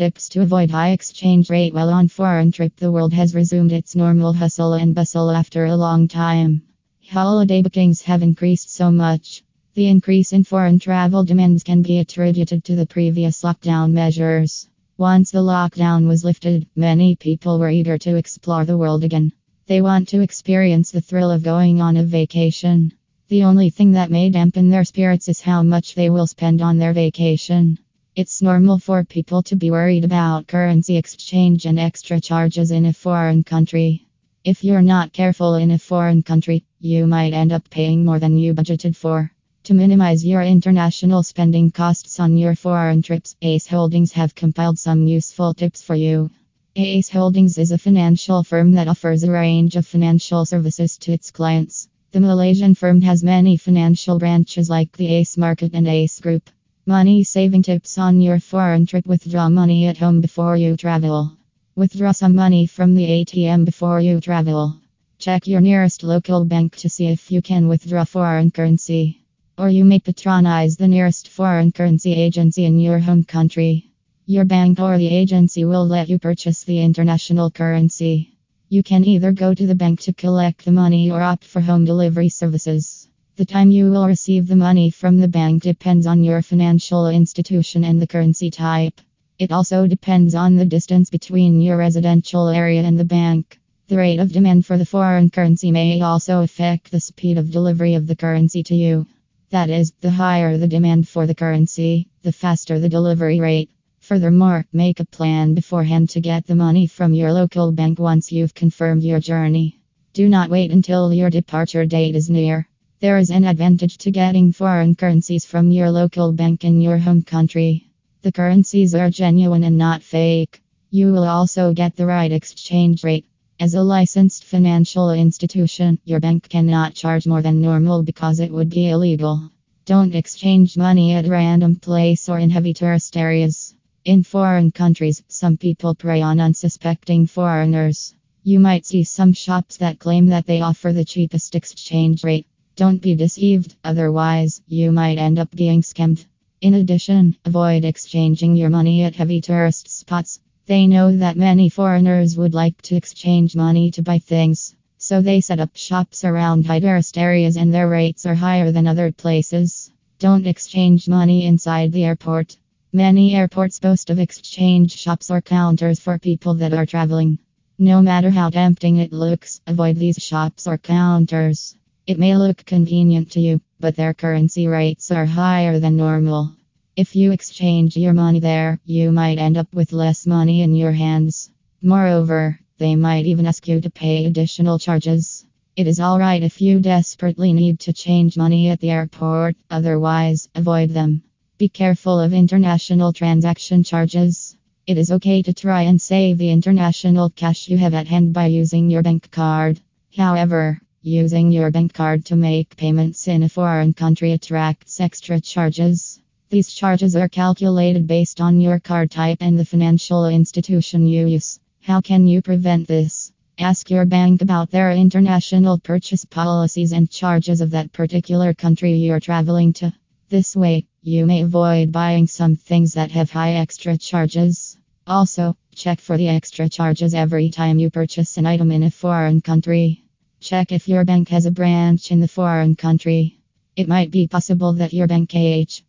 Tips to avoid high exchange rate while on foreign trip. The world has resumed its normal hustle and bustle after a long time. Holiday bookings have increased so much. The increase in foreign travel demands can be attributed to the previous lockdown measures. Once the lockdown was lifted, many people were eager to explore the world again. They want to experience the thrill of going on a vacation. The only thing that may dampen their spirits is how much they will spend on their vacation. It's normal for people to be worried about currency exchange and extra charges in a foreign country. If you're not careful in a foreign country, you might end up paying more than you budgeted for. To minimize your international spending costs on your foreign trips, Ace Holdings have compiled some useful tips for you. Ace Holdings is a financial firm that offers a range of financial services to its clients. The Malaysian firm has many financial branches like the Ace Market and Ace Group. Money saving tips on your foreign trip withdraw money at home before you travel. Withdraw some money from the ATM before you travel. Check your nearest local bank to see if you can withdraw foreign currency. Or you may patronize the nearest foreign currency agency in your home country. Your bank or the agency will let you purchase the international currency. You can either go to the bank to collect the money or opt for home delivery services. The time you will receive the money from the bank depends on your financial institution and the currency type. It also depends on the distance between your residential area and the bank. The rate of demand for the foreign currency may also affect the speed of delivery of the currency to you. That is, the higher the demand for the currency, the faster the delivery rate. Furthermore, make a plan beforehand to get the money from your local bank once you've confirmed your journey. Do not wait until your departure date is near. There is an advantage to getting foreign currencies from your local bank in your home country. The currencies are genuine and not fake. You will also get the right exchange rate. As a licensed financial institution, your bank cannot charge more than normal because it would be illegal. Don't exchange money at random place or in heavy tourist areas. In foreign countries, some people prey on unsuspecting foreigners. You might see some shops that claim that they offer the cheapest exchange rate. Don't be deceived, otherwise, you might end up being scammed. In addition, avoid exchanging your money at heavy tourist spots. They know that many foreigners would like to exchange money to buy things, so they set up shops around high tourist areas and their rates are higher than other places. Don't exchange money inside the airport. Many airports boast of exchange shops or counters for people that are traveling. No matter how tempting it looks, avoid these shops or counters. It may look convenient to you, but their currency rates are higher than normal. If you exchange your money there, you might end up with less money in your hands. Moreover, they might even ask you to pay additional charges. It is alright if you desperately need to change money at the airport, otherwise, avoid them. Be careful of international transaction charges. It is okay to try and save the international cash you have at hand by using your bank card. However, using your bank card to make payments in a foreign country attracts extra charges. These charges are calculated based on your card type and the financial institution you use. How can you prevent this? Ask your bank about their international purchase policies and charges of that particular country you're traveling to. This way, you may avoid buying some things that have high extra charges. Also, check for the extra charges every time you purchase an item in a foreign country. Check if your bank has a branch in the foreign country. It might be possible that your bank AH